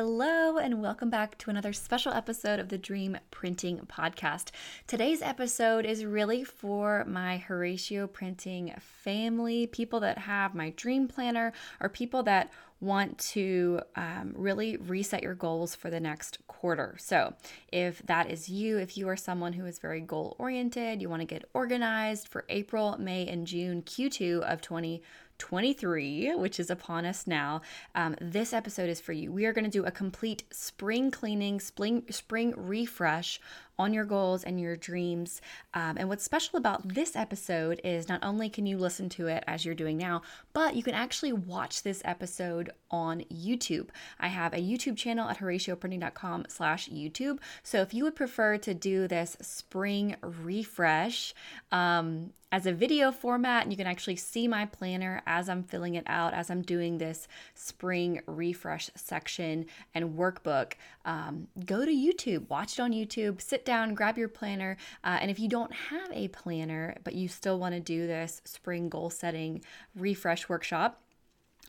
Hello, and welcome back to another special episode of the Dream Printing Podcast. Today's episode is really for my Horacio Printing family, people that have my dream planner, or people that want to um, really reset your goals for the next quarter. So, if that is you, if you are someone who is very goal oriented, you want to get organized for April, May, and June Q2 of 2020. 23, which is upon us now, um, this episode is for you. We are going to do a complete spring cleaning, spring, spring refresh on your goals and your dreams. Um, and what's special about this episode is not only can you listen to it as you're doing now, but you can actually watch this episode on YouTube. I have a YouTube channel at horacioprinting.com slash YouTube. So if you would prefer to do this spring refresh, um, as a video format and you can actually see my planner as I'm filling it out, as I'm doing this spring refresh section and workbook. Um, go to YouTube, watch it on YouTube, sit down, grab your planner. Uh, and if you don't have a planner, but you still want to do this spring goal setting refresh workshop,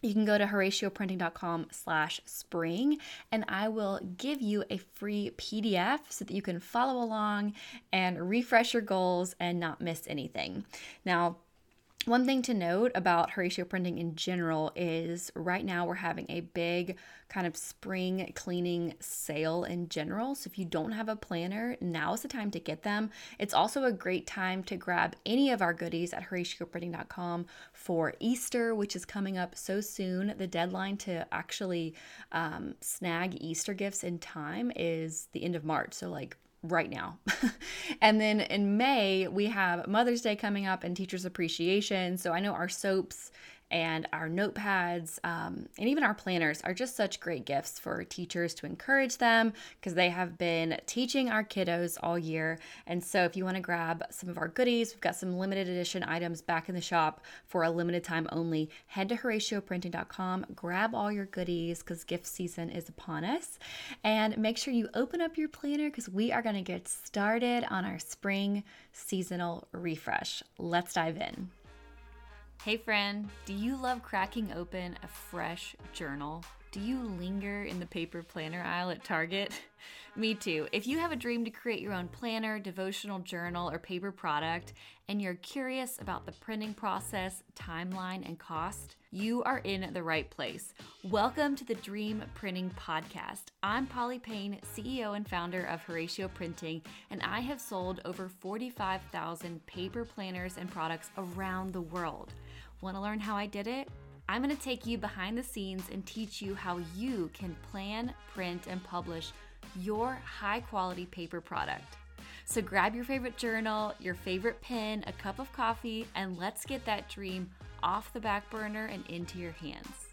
you can go to horacioprinting.com slash spring and I will give you a free PDF so that you can follow along and refresh your goals and not miss anything. Now, one thing to note about Horacio Printing in general is right now we're having a big kind of spring cleaning sale in general. So if you don't have a planner, now is the time to get them. It's also a great time to grab any of our goodies at horacioprinting.com for Easter, which is coming up so soon. The deadline to actually um, snag Easter gifts in time is the end of March. So, like right now. and then in May, we have Mother's Day coming up and Teachers Appreciation. So I know our soaps and our notepads um, and even our planners are just such great gifts for teachers to encourage them because they have been teaching our kiddos all year. And so, if you want to grab some of our goodies, we've got some limited edition items back in the shop for a limited time only. Head to horacioprinting.com, grab all your goodies because gift season is upon us, and make sure you open up your planner because we are going to get started on our spring seasonal refresh. Let's dive in. Hey, friend, do you love cracking open a fresh journal? Do you linger in the paper planner aisle at Target? Me too. If you have a dream to create your own planner, devotional journal, or paper product, and you're curious about the printing process, timeline, and cost, you are in the right place. Welcome to the Dream Printing Podcast. I'm Polly Payne, CEO and founder of Horacio Printing, and I have sold over 45,000 paper planners and products around the world. Want to learn how I did it? I'm going to take you behind the scenes and teach you how you can plan, print, and publish your high quality paper product. So grab your favorite journal, your favorite pen, a cup of coffee, and let's get that dream off the back burner and into your hands.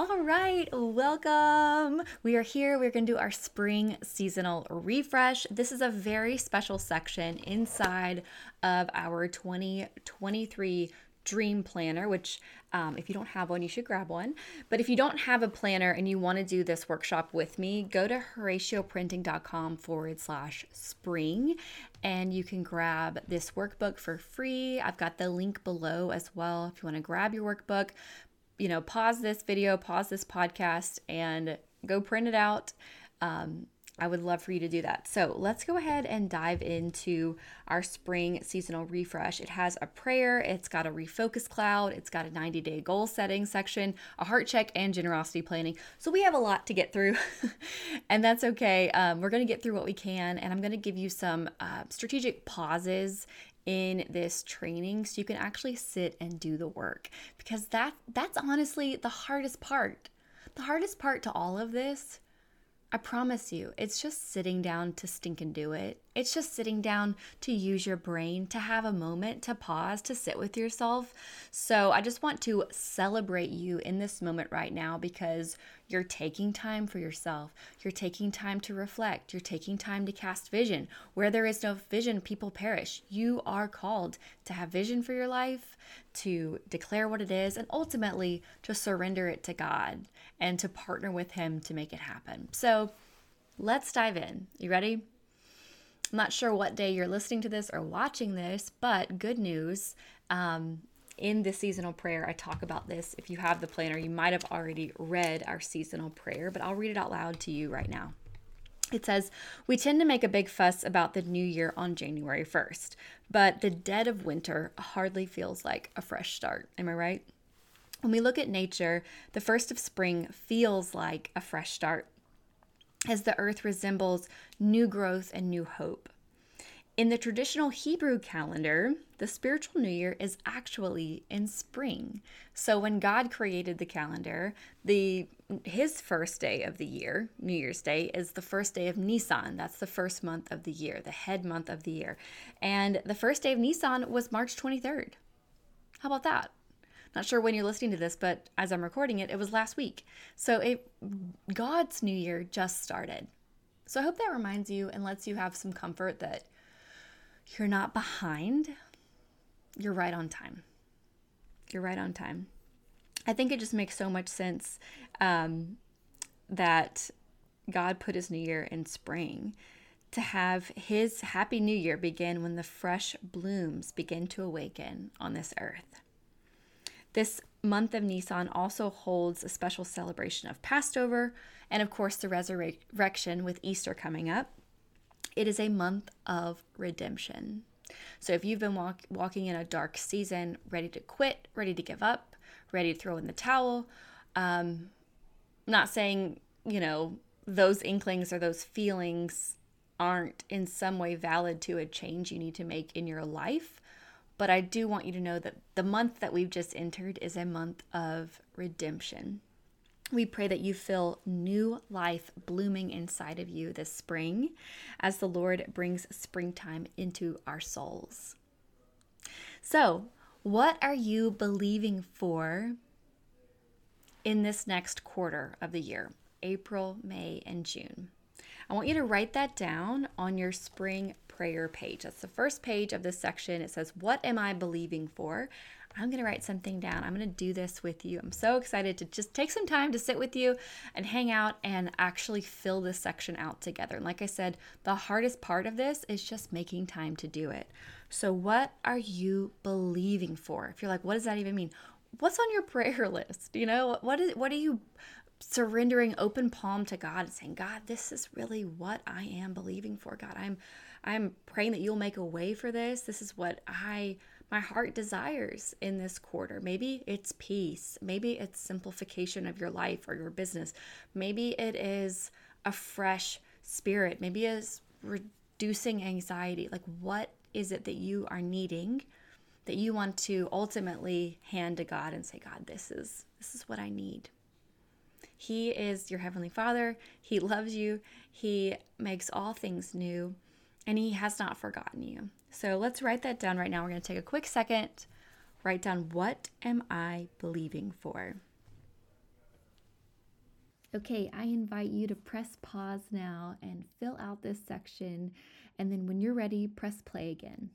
All right, welcome. We are here. We're going to do our spring seasonal refresh. This is a very special section inside of our 2023 dream planner, which, um, if you don't have one, you should grab one. But if you don't have a planner and you want to do this workshop with me, go to horacioprinting.com forward slash spring and you can grab this workbook for free. I've got the link below as well if you want to grab your workbook you know, pause this video, pause this podcast, and go print it out. Um, I would love for you to do that. So let's go ahead and dive into our spring seasonal refresh. It has a prayer, it's got a refocus cloud, it's got a 90 day goal setting section, a heart check, and generosity planning. So we have a lot to get through, and that's okay. Um, we're going to get through what we can, and I'm going to give you some uh, strategic pauses in this training so you can actually sit and do the work because that that's honestly the hardest part. The hardest part to all of this, I promise you, it's just sitting down to stink and do it. It's just sitting down to use your brain, to have a moment, to pause, to sit with yourself. So I just want to celebrate you in this moment right now because you're taking time for yourself. You're taking time to reflect. You're taking time to cast vision. Where there is no vision, people perish. You are called to have vision for your life, to declare what it is, and ultimately to surrender it to God and to partner with Him to make it happen. So let's dive in. You ready? I'm not sure what day you're listening to this or watching this, but good news. Um, in the seasonal prayer, I talk about this. If you have the planner, you might have already read our seasonal prayer, but I'll read it out loud to you right now. It says, We tend to make a big fuss about the new year on January 1st, but the dead of winter hardly feels like a fresh start. Am I right? When we look at nature, the first of spring feels like a fresh start as the earth resembles new growth and new hope. In the traditional Hebrew calendar, the spiritual new year is actually in spring. So when God created the calendar, the his first day of the year, New Year's Day, is the first day of Nisan. That's the first month of the year, the head month of the year. And the first day of Nisan was March 23rd. How about that? Not sure when you're listening to this, but as I'm recording it, it was last week. So it God's new year just started. So I hope that reminds you and lets you have some comfort that you're not behind. You're right on time. You're right on time. I think it just makes so much sense um, that God put his new year in spring to have his happy new year begin when the fresh blooms begin to awaken on this earth. This month of Nisan also holds a special celebration of Passover and, of course, the resurrection with Easter coming up. It is a month of redemption. So if you've been walk, walking in a dark season, ready to quit, ready to give up, ready to throw in the towel, um, not saying, you know, those inklings or those feelings aren't in some way valid to a change you need to make in your life. But I do want you to know that the month that we've just entered is a month of redemption. We pray that you feel new life blooming inside of you this spring as the Lord brings springtime into our souls. So, what are you believing for in this next quarter of the year, April, May, and June? I want you to write that down on your spring prayer page. That's the first page of this section. It says, What am I believing for? I'm going to write something down. I'm going to do this with you. I'm so excited to just take some time to sit with you and hang out and actually fill this section out together. And like I said, the hardest part of this is just making time to do it. So, what are you believing for? If you're like, what does that even mean? What's on your prayer list? You know, what is what are you surrendering open palm to God and saying, God, this is really what I am believing for. God, I'm I'm praying that you'll make a way for this. This is what I my heart desires in this quarter. Maybe it's peace. Maybe it's simplification of your life or your business. Maybe it is a fresh spirit. Maybe it's reducing anxiety. Like, what is it that you are needing that you want to ultimately hand to God and say, God, this is this is what I need. He is your heavenly Father. He loves you. He makes all things new and he has not forgotten you. So let's write that down right now. We're going to take a quick second, write down what am I believing for? Okay, I invite you to press pause now and fill out this section. And then when you're ready, press play again.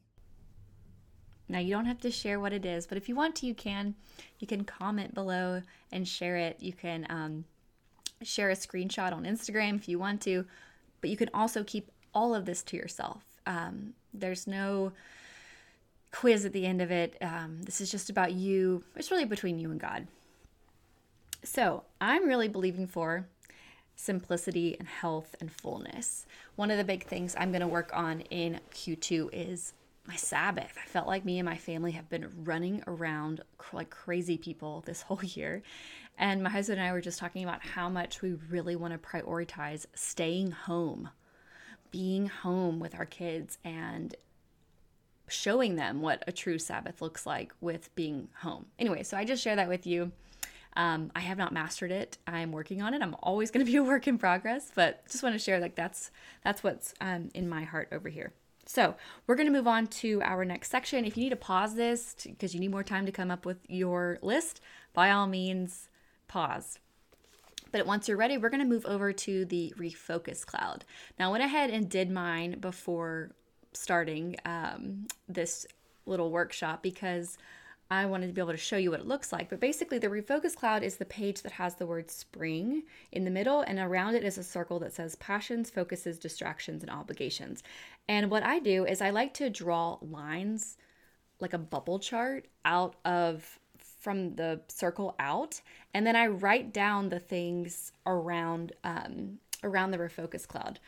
Now, you don't have to share what it is, but if you want to, you can. You can comment below and share it. You can um, share a screenshot on Instagram if you want to, but you can also keep all of this to yourself. Um, there's no quiz at the end of it. Um, this is just about you. It's really between you and God. So I'm really believing for simplicity and health and fullness. One of the big things I'm going to work on in Q2 is my Sabbath. I felt like me and my family have been running around like crazy people this whole year. And my husband and I were just talking about how much we really want to prioritize staying home being home with our kids and showing them what a true Sabbath looks like with being home. Anyway, so I just share that with you. Um, I have not mastered it. I'm working on it. I'm always going to be a work in progress, but just want to share like that's that's what's um, in my heart over here. So we're going to move on to our next section. If you need to pause this because you need more time to come up with your list, by all means, pause. But once you're ready, we're going to move over to the refocus cloud. Now, I went ahead and did mine before starting um, this little workshop because I wanted to be able to show you what it looks like. But basically, the refocus cloud is the page that has the word spring in the middle, and around it is a circle that says passions, focuses, distractions, and obligations. And what I do is I like to draw lines like a bubble chart out of from the circle out and then i write down the things around um, around the refocus cloud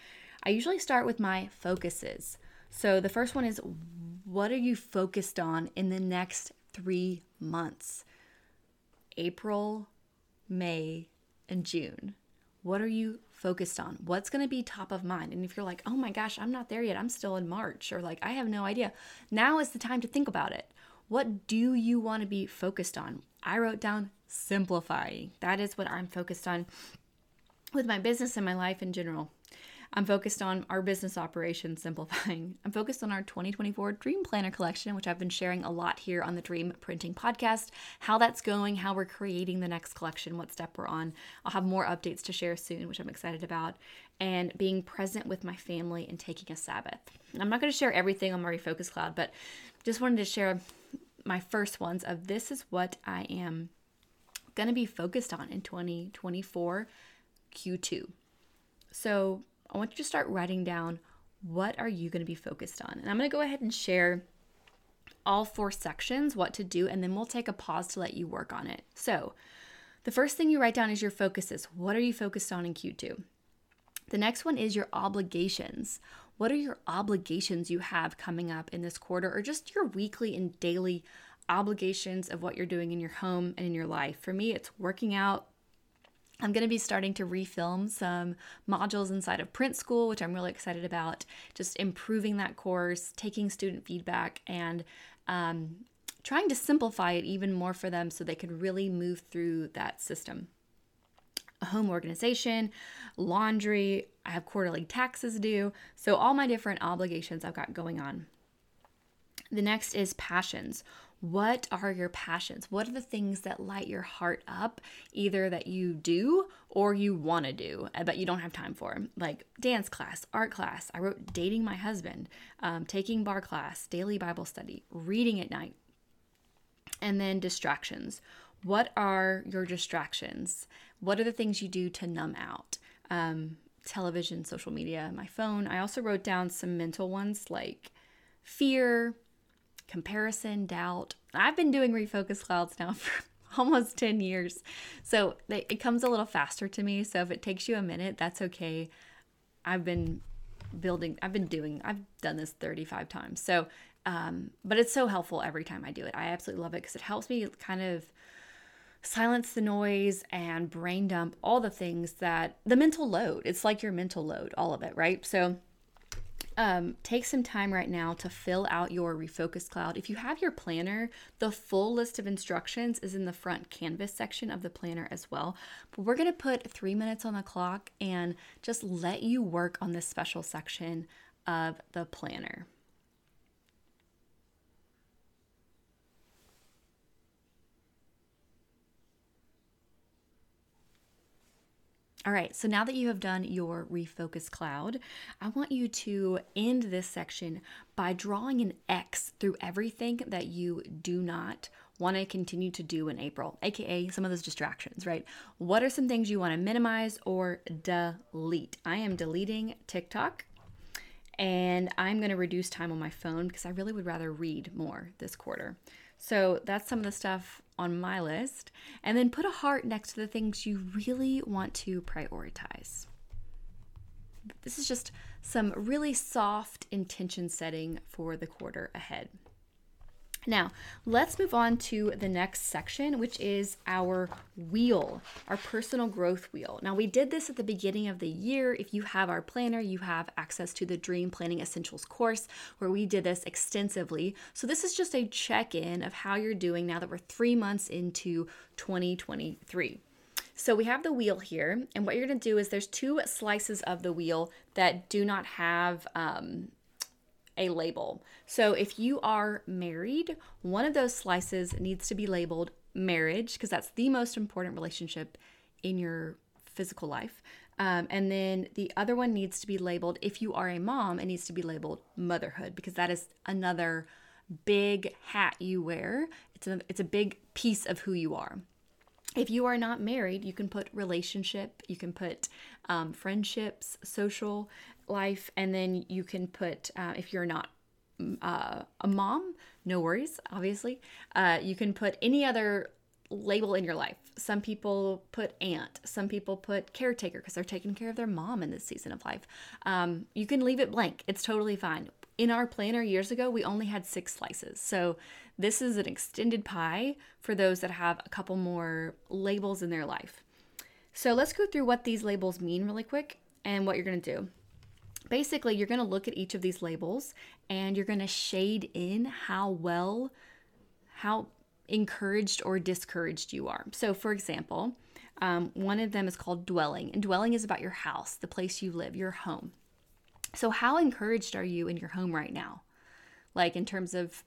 i usually start with my focuses so the first one is what are you focused on in the next three months april may and june what are you focused on? What's going to be top of mind? And if you're like, oh my gosh, I'm not there yet, I'm still in March, or like, I have no idea, now is the time to think about it. What do you want to be focused on? I wrote down simplifying. That is what I'm focused on with my business and my life in general. I'm focused on our business operations simplifying. I'm focused on our 2024 Dream Planner collection, which I've been sharing a lot here on the Dream Printing podcast, how that's going, how we're creating the next collection, what step we're on. I'll have more updates to share soon, which I'm excited about, and being present with my family and taking a Sabbath. I'm not going to share everything on my Refocus Cloud, but just wanted to share my first ones of this is what I am going to be focused on in 2024 Q2. So I want you to start writing down what are you going to be focused on. And I'm going to go ahead and share all four sections, what to do, and then we'll take a pause to let you work on it. So, the first thing you write down is your focuses. What are you focused on in Q2? The next one is your obligations. What are your obligations you have coming up in this quarter, or just your weekly and daily obligations of what you're doing in your home and in your life? For me, it's working out, I'm going to be starting to refilm some modules inside of Print School, which I'm really excited about. Just improving that course, taking student feedback, and um, trying to simplify it even more for them so they can really move through that system. Home organization, laundry, I have quarterly taxes due. So, all my different obligations I've got going on. The next is passions. What are your passions? What are the things that light your heart up, either that you do or you want to do, uh, but you don't have time for? Like dance class, art class. I wrote dating my husband, um, taking barre class, daily Bible study, reading at night. And then distractions. What are your distractions? What are the things you do to numb out? Um, television, social media, my phone. I also wrote down some mental ones like fear, comparison, doubt. I've been doing refocus clouds now for almost 10 years. So it comes a little faster to me. So if it takes you a minute, that's okay. I've been building, I've been doing, I've done this 35 times. So, um, but it's so helpful every time I do it. I absolutely love it because it helps me kind of silence the noise and brain dump all the things that the mental load. It's like your mental load, all of it, right? So um, take some time right now to fill out your refocus cloud. If you have your planner, the full list of instructions is in the front canvas section of the planner as well. But we're going to put three minutes on the clock and just let you work on this special section of the planner. All right, so now that you have done your refocus cloud, I want you to end this section by drawing an X through everything that you do not want to continue to do in April, aka some of those distractions, right? What are some things you want to minimize or delete? I am deleting TikTok and I'm going to reduce time on my phone because I really would rather read more this quarter. So that's some of the stuff on my list. And then put a heart next to the things you really want to prioritize. This is just some really soft intention setting for the quarter ahead. Now, let's move on to the next section, which is our wheel, our personal growth wheel. Now, we did this at the beginning of the year. If you have our planner, you have access to the Dream Planning Essentials course where we did this extensively. So, this is just a check in of how you're doing now that we're three months into 2023. So we have the wheel here, and what you're gonna do is there's two slices of the wheel that do not have um, a label. So if you are married, one of those slices needs to be labeled marriage because that's the most important relationship in your physical life. Um, and then the other one needs to be labeled, if you are a mom, it needs to be labeled motherhood because that is another big hat you wear. It's a, it's a big piece of who you are. If you are not married, you can put relationship, you can put um, friendships, social, life, and then you can put, uh, if you're not uh, a mom, no worries, obviously. Uh, you can put any other label in your life. Some people put aunt, some people put caretaker because they're taking care of their mom in this season of life. Um, you can leave it blank, it's totally fine. In our planner years ago, we only had six slices. So this is an extended pie for those that have a couple more labels in their life. So let's go through what these labels mean really quick and what you're going to do. Basically, you're going to look at each of these labels and you're going to shade in how well, how encouraged or discouraged you are. So, for example, um, one of them is called dwelling, and dwelling is about your house, the place you live, your home. So, how encouraged are you in your home right now? Like, in terms of,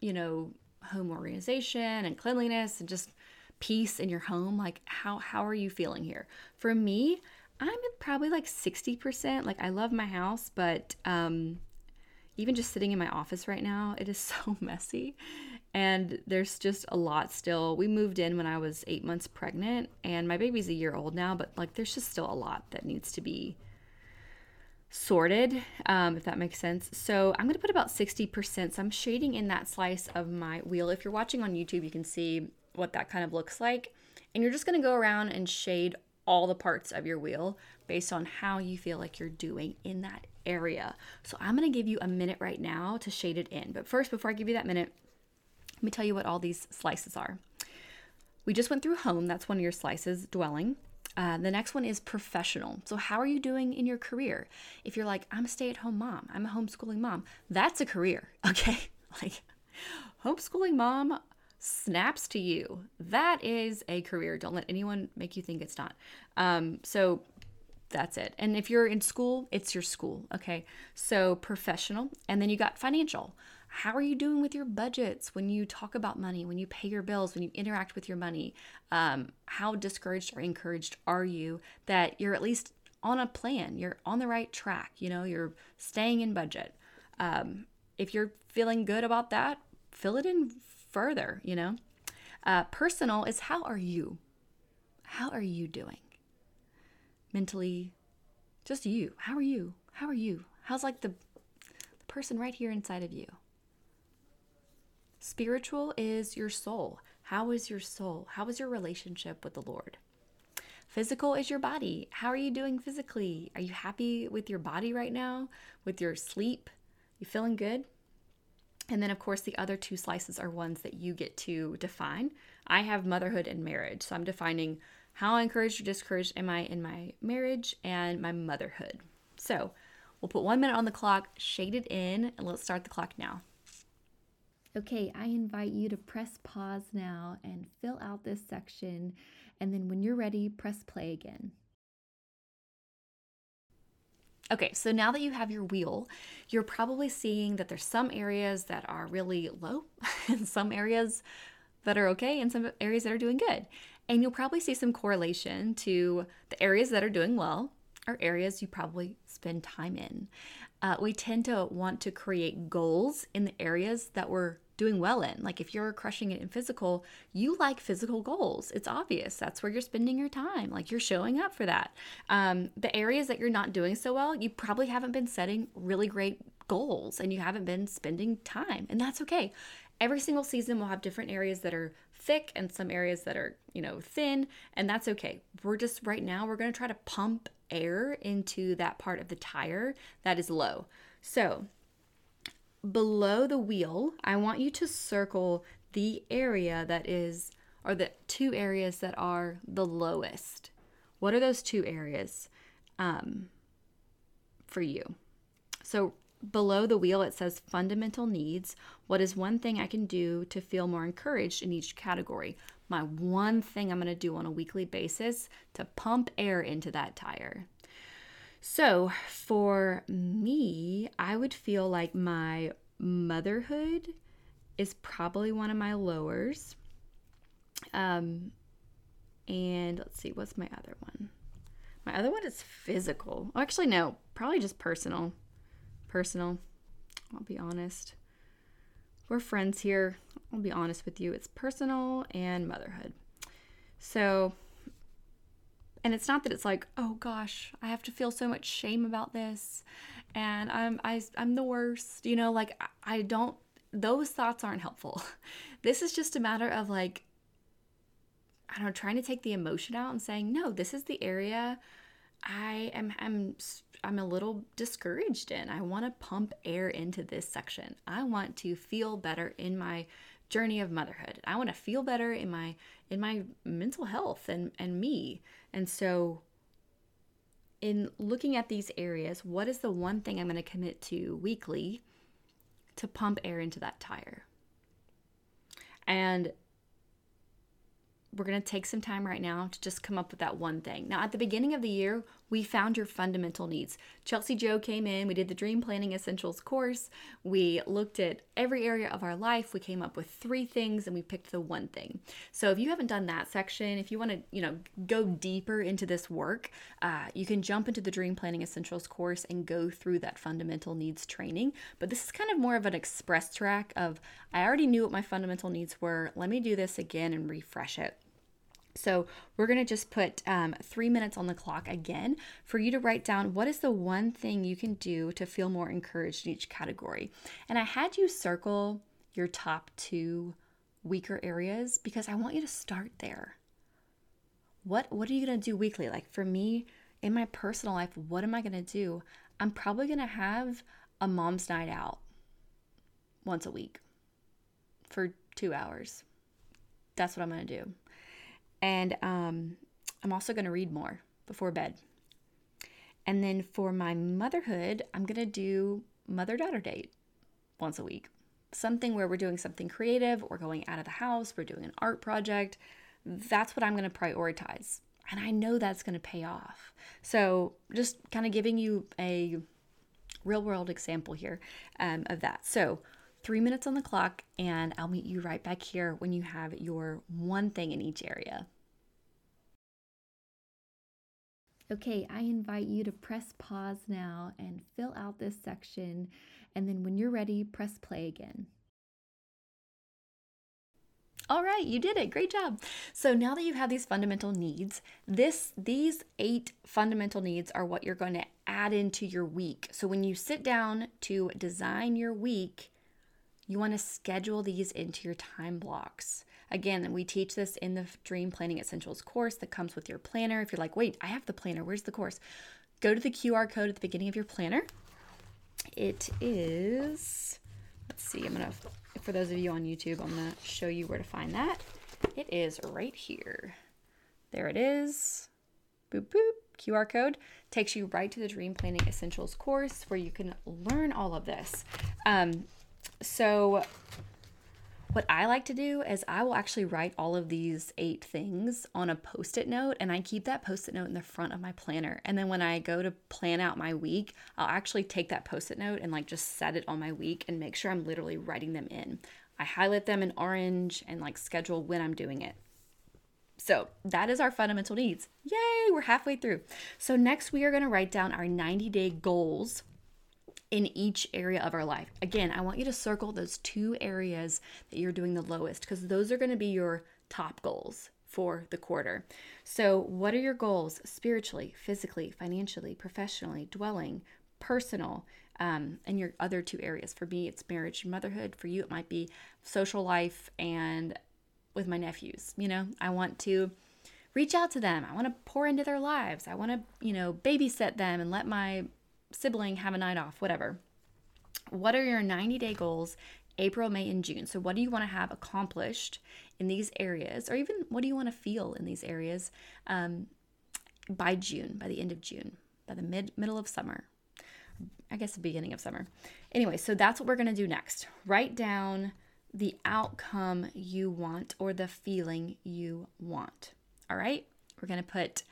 you know, home organization and cleanliness and just peace in your home like how how are you feeling here for me i'm probably like 60% like i love my house but um even just sitting in my office right now it is so messy and there's just a lot still. We moved in when I was eight months pregnant, and my baby's a year old now, but like there's just still a lot that needs to be sorted, um, if that makes sense. So I'm gonna put about 60%. So I'm shading in that slice of my wheel. If you're watching on YouTube, you can see what that kind of looks like. And you're just gonna go around and shade all the parts of your wheel based on how you feel like you're doing in that area. So I'm gonna give you a minute right now to shade it in. But first, before I give you that minute, let me tell you what all these slices are. We just went through home, that's one of your slices, dwelling. Uh, the next one is professional. So, how are you doing in your career? If you're like, I'm a stay at home mom, I'm a homeschooling mom, that's a career, okay? Like, homeschooling mom snaps to you. That is a career. Don't let anyone make you think it's not. Um, so, that's it. And if you're in school, it's your school, okay? So, professional. And then you got financial. How are you doing with your budgets when you talk about money, when you pay your bills, when you interact with your money? Um, how discouraged or encouraged are you that you're at least on a plan? You're on the right track, you know, you're staying in budget. Um, if you're feeling good about that, fill it in further, you know. Uh, personal is how are you? How are you doing? Mentally, just you. How are you? How are you? How's like the, the person right here inside of you? Spiritual is your soul. How is your soul? How is your relationship with the Lord? Physical is your body. How are you doing physically? Are you happy with your body right now? With your sleep? You feeling good? And then, of course, the other two slices are ones that you get to define. I have motherhood and marriage. So I'm defining how encouraged or discouraged am I in my marriage and my motherhood. So we'll put one minute on the clock, shade it in, and let's start the clock now. Okay, I invite you to press pause now and fill out this section. And then when you're ready, press play again. Okay, so now that you have your wheel, you're probably seeing that there's some areas that are really low and some areas that are okay and some areas that are doing good. And you'll probably see some correlation to the areas that are doing well are areas you probably spend time in. Uh, we tend to want to create goals in the areas that we're doing well in. Like if you're crushing it in physical, you like physical goals. It's obvious. That's where you're spending your time. Like you're showing up for that. Um, the areas that you're not doing so well, you probably haven't been setting really great goals and you haven't been spending time. And that's okay. Every single season will have different areas that are thick and some areas that are, you know, thin, and that's okay. We're just right now, we're going to try to pump air into that part of the tire that is low. So, below the wheel, I want you to circle the area that is, or the two areas that are the lowest. What are those two areas um, for you? So, below the wheel, it says fundamental needs. What is one thing I can do to feel more encouraged in each category? My one thing I'm going to do on a weekly basis to pump air into that tire. So, for me, I would feel like my motherhood is probably one of my lowers. Um, and let's see, what's my other one? My other one is physical. Oh, actually, no, probably just personal. Personal. I'll be honest. We're friends here. I'll be honest with you. It's personal and motherhood. So, and it's not that it's like, oh gosh, I have to feel so much shame about this and I'm I, I'm the worst, you know, like I don't those thoughts aren't helpful. This is just a matter of like, I don't know, trying to take the emotion out and saying, no, this is the area I am I'm I'm a little discouraged in. I want to pump air into this section. I want to feel better in my journey of motherhood. I want to feel better in my in my mental health and and me. And so in looking at these areas, what is the one thing I'm going to commit to weekly to pump air into that tire? And we're going to take some time right now to just come up with that one thing. Now, at the beginning of the year, we found your fundamental needs. Chelsea Joe came in, we did the Dream Planning Essentials course. We looked at every area of our life. We came up with three things and we picked the one thing. So, if you haven't done that section, if you want to, you know, go deeper into this work, uh, you can jump into the Dream Planning Essentials course and go through that fundamental needs training. But this is kind of more of an express track of I already knew what my fundamental needs were. Let me do this again and refresh it. So we're going to just put um, three minutes on the clock again for you to write down what is the one thing you can do to feel more encouraged in each category. And I had you circle your top two weaker areas because I want you to start there. What what are you going to do weekly? Like for me in my personal life, what am I going to do? I'm probably going to have a mom's night out once a week for 2 hours. That's what I'm going to do. And um, I'm also going to read more before bed. And then for my motherhood, I'm going to do mother daughter date once a week. Something where we're doing something creative, we're going out of the house, we're doing an art project. That's what I'm going to prioritize. And I know that's going to pay off. So, just kind of giving you a real world example here um, of that. So, three minutes on the clock, and I'll meet you right back here when you have your one thing in each area. Okay, I invite you to press pause now and fill out this section, and then when you're ready, press play again. All right, you did it. Great job. So now that you have these fundamental needs, this these 8 fundamental needs are what you're going to add into your week. So when you sit down to design your week, you want to schedule these into your time blocks. Again, we teach this in the Dream Planning Essentials course that comes with your planner. If you're like, wait, I have the planner, where's the course? Go to the QR code at the beginning of your planner. It is, let's see, I'm gonna, for those of you on YouTube, I'm gonna show you where to find that. It is right here. There it is. Boop, boop. QR code takes you right to the Dream Planning Essentials course where you can learn all of this. Um, so, what I like to do is I will actually write all of these eight things on a post it note and I keep that post it note in the front of my planner. And then when I go to plan out my week, I'll actually take that post it note and like just set it on my week and make sure I'm literally writing them in. I highlight them in orange and like schedule when I'm doing it. So that is our fundamental needs. Yay, we're halfway through. So next we are going to write down our 90 day goals in each area of our life. Again, I want you to circle those two areas that you're doing the lowest because those are going to be your top goals for the quarter. So, what are your goals spiritually, physically, financially, professionally, dwelling, personal, um, and your other two areas? For me, it's marriage and motherhood. For you, it might be social life and with my nephews. You know, I want to reach out to them. I want to pour into their lives. I want to, you know, babysit them and let my sibling have a night off, whatever. What are your 90 day goals, April, May, and June? So, what do you want to have accomplished in these areas, or even what do you want to feel in these areas um, by June, by the end of June, by the mid middle of summer? I guess the beginning of summer. Anyway, so that's what we're going to do next. Write down the outcome you want or the feeling you want. All right? We're going to put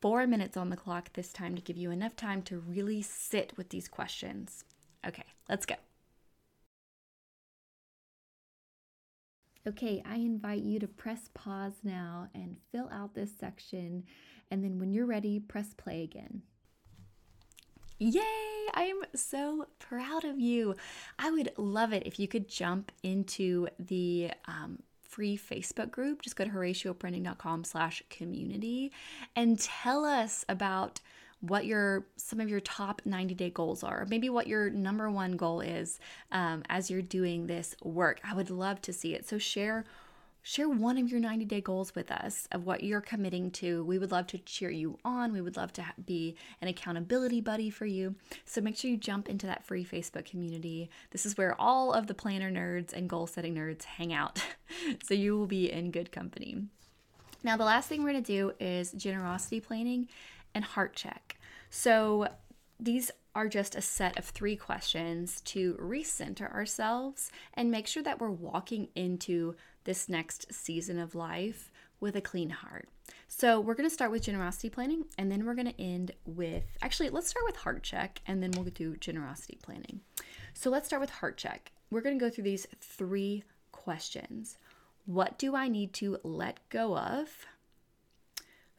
four minutes on the clock this time to give you enough time to really sit with these questions. Okay, let's go. Okay, I invite you to press pause now and fill out this section. And then when you're ready, press play again. Yay! I am so proud of you. I would love it if you could jump into the um, free Facebook group. Just go to horacioprinting.com slash community and tell us about what your some of your top 90 day goals are, maybe what your number one goal is um, as you're doing this work. I would love to see it. So share share one of your 90 day goals with us of what you're committing to. We would love to cheer you on. We would love to be an accountability buddy for you. So make sure you jump into that free Facebook community. This is where all of the planner nerds and goal setting nerds hang out. so you will be in good company. Now, the last thing we're going to do is generosity planning and heart check. So these are just a set of three questions to recenter ourselves and make sure that we're walking into this next season of life with a clean heart. So, we're going to start with generosity planning and then we're going to end with actually, let's start with heart check and then we'll do generosity planning. So, let's start with heart check. We're going to go through these three questions What do I need to let go of?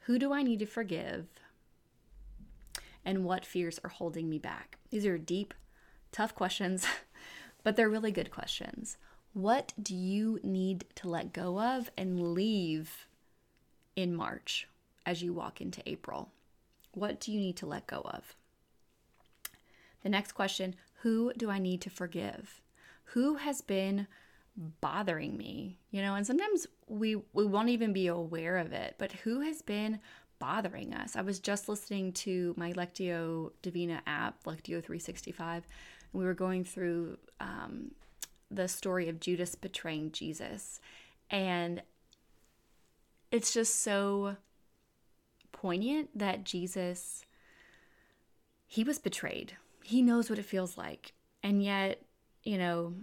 Who do I need to forgive? And what fears are holding me back? These are deep, tough questions, but they're really good questions. What do you need to let go of and leave in March as you walk into April? What do you need to let go of? The next question Who do I need to forgive? Who has been bothering me? You know, and sometimes we, we won't even be aware of it, but who has been bothering us? I was just listening to my Lectio Divina app, Lectio 365, and we were going through um, the story of Judas betraying Jesus. And it's just so poignant that Jesus, he was betrayed. He knows what it feels like. And yet, you know,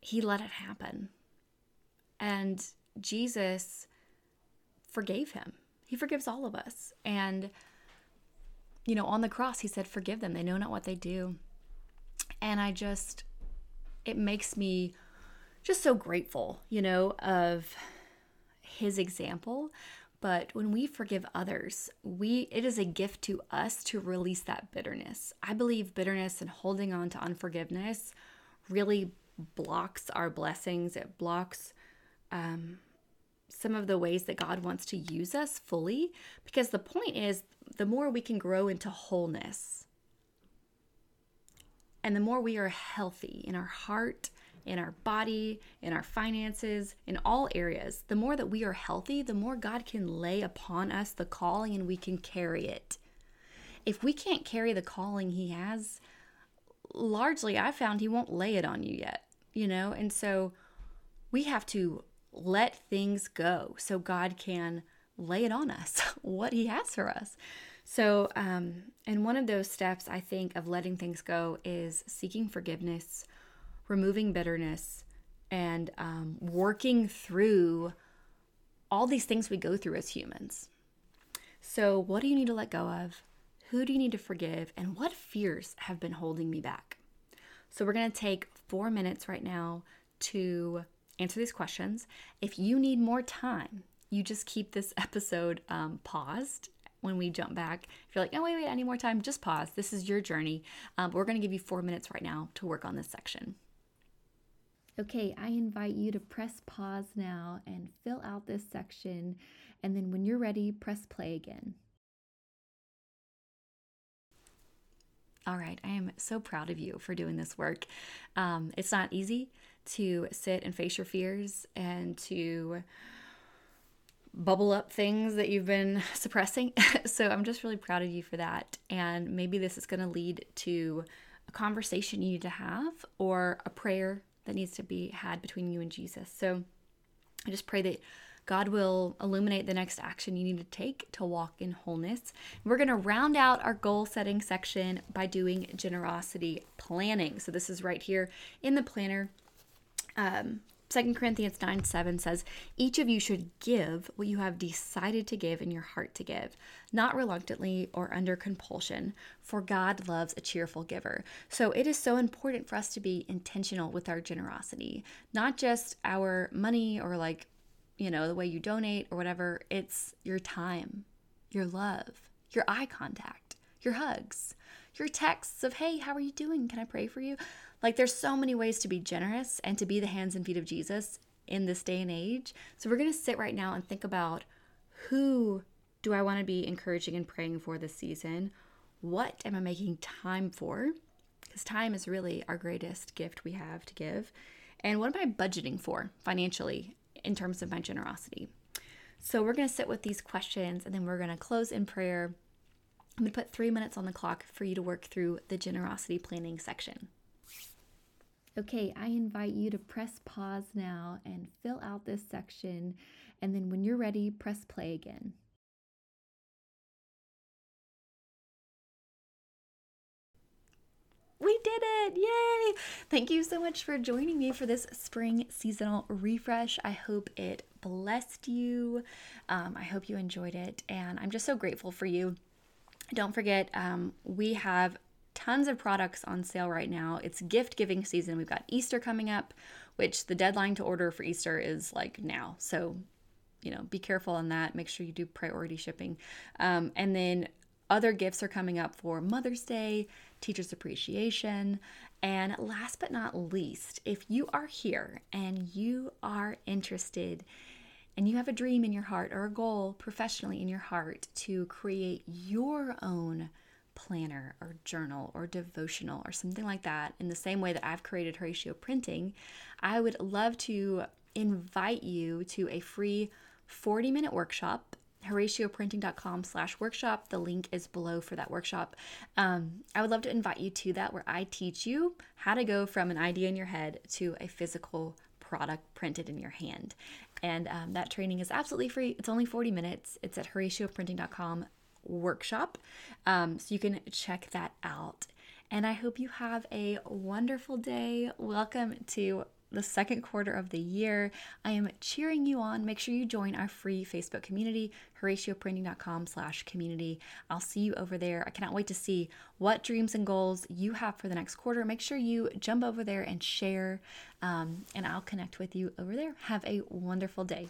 he let it happen. And Jesus forgave him. He forgives all of us. And, you know, on the cross, he said, Forgive them. They know not what they do. And I just, it makes me just so grateful, you know, of his example. But when we forgive others, we it is a gift to us to release that bitterness. I believe bitterness and holding on to unforgiveness really blocks our blessings. It blocks um, some of the ways that God wants to use us fully. Because the point is, the more we can grow into wholeness, and the more we are healthy in our heart, in our body, in our finances, in all areas, the more that we are healthy, the more God can lay upon us the calling and we can carry it. If we can't carry the calling He has, largely I found He won't lay it on you yet, you know? And so we have to let things go so God can lay it on us, what He has for us. So, um, and one of those steps I think of letting things go is seeking forgiveness, removing bitterness, and um, working through all these things we go through as humans. So, what do you need to let go of? Who do you need to forgive? And what fears have been holding me back? So, we're going to take four minutes right now to answer these questions. If you need more time, you just keep this episode um, paused when we jump back. If you're like, oh, wait, wait, I need more time, just pause. This is your journey. Um, we're going to give you four minutes right now to work on this section. Okay, I invite you to press pause now and fill out this section. And then when you're ready, press play again. All right, I am so proud of you for doing this work. Um, it's not easy to sit and face your fears and to bubble up things that you've been suppressing. so I'm just really proud of you for that. And maybe this is going to lead to a conversation you need to have or a prayer that needs to be had between you and Jesus. So I just pray that God will illuminate the next action you need to take to walk in wholeness. We're going to round out our goal setting section by doing generosity planning. So this is right here in the planner. Um, 2 Corinthians 9 7 says, Each of you should give what you have decided to give in your heart to give, not reluctantly or under compulsion, for God loves a cheerful giver. So it is so important for us to be intentional with our generosity, not just our money or like, you know, the way you donate or whatever. It's your time, your love, your eye contact, your hugs, your texts of, Hey, how are you doing? Can I pray for you? Like there's so many ways to be generous and to be the hands and feet of Jesus in this day and age. So we're going to sit right now and think about who do I want to be encouraging and praying for this season? what am I making time for? Because time is really our greatest gift we have to give. And what am I budgeting for financially in terms of my generosity? So we're going to sit with these questions and then we're going to close in prayer. I'm going to put three minutes on the clock for you to work through the generosity planning section. Okay, I invite you to press pause now and fill out this section. And then when you're ready, press play again. We did it! Yay! Thank you so much for joining me for this spring seasonal refresh. I hope it blessed you. Um, I hope you enjoyed it. And I'm just so grateful for you. Don't forget, um, we have tons of products on sale right now. It's gift giving season. We've got Easter coming up, which the deadline to order for Easter is like now. So, you know, be careful on that. Make sure you do priority shipping. Um, and then other gifts are coming up for Mother's Day, Teachers Appreciation, and last but not least, if you are here and you are interested and you have a dream in your heart or a goal professionally in your heart to create your own planner or journal or devotional or something like that, in the same way that I've created Horacio Printing, I would love to invite you to a free 40 minute workshop horacioprinting.com slash workshop. The link is below for that workshop. Um, i would love to invite you to that where i teach you how to go from an idea in your head to a physical product printed in your hand. And um, that training is absolutely free. It's only 40 minutes. It's at horacioprinting.com workshop. Um, so you can check that out. And I hope you have a wonderful day. Welcome to the second quarter of the year. I am cheering you on. Make sure you join our free Facebook community, horacioprinting.com slash community. I'll see you over there. I cannot wait to see what dreams and goals you have for the next quarter. Make sure you jump over there and share, um, and I'll connect with you over there. Have a wonderful day.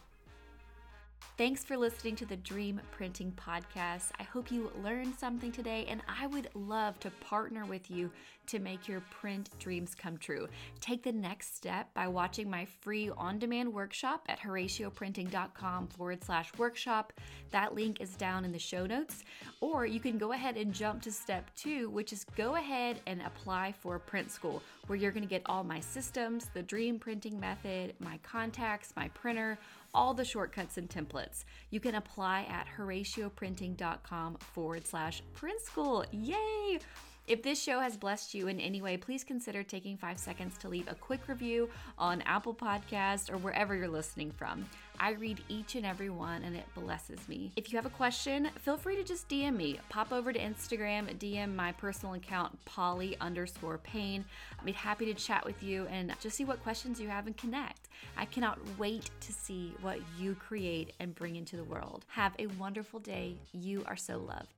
Thanks for listening to the Dream Printing Podcast. I hope you learned something today, and I would love to partner with you to make your print dreams come true. Take the next step by watching my free on demand workshop at horacioprinting.com forward slash workshop. That link is down in the show notes. Or you can go ahead and jump to step two, which is go ahead and apply for print school, where you're going to get all my systems, the dream printing method, my contacts, my printer all the shortcuts and templates. You can apply at horacioprinting.com forward slash print school. Yay! If this show has blessed you in any way, please consider taking five seconds to leave a quick review on Apple Podcast or wherever you're listening from. I read each and every one and it blesses me. If you have a question, feel free to just DM me. Pop over to Instagram, DM my personal account, Polly underscore pain. I'd be happy to chat with you and just see what questions you have and connect. I cannot wait to see what you create and bring into the world. Have a wonderful day. You are so loved.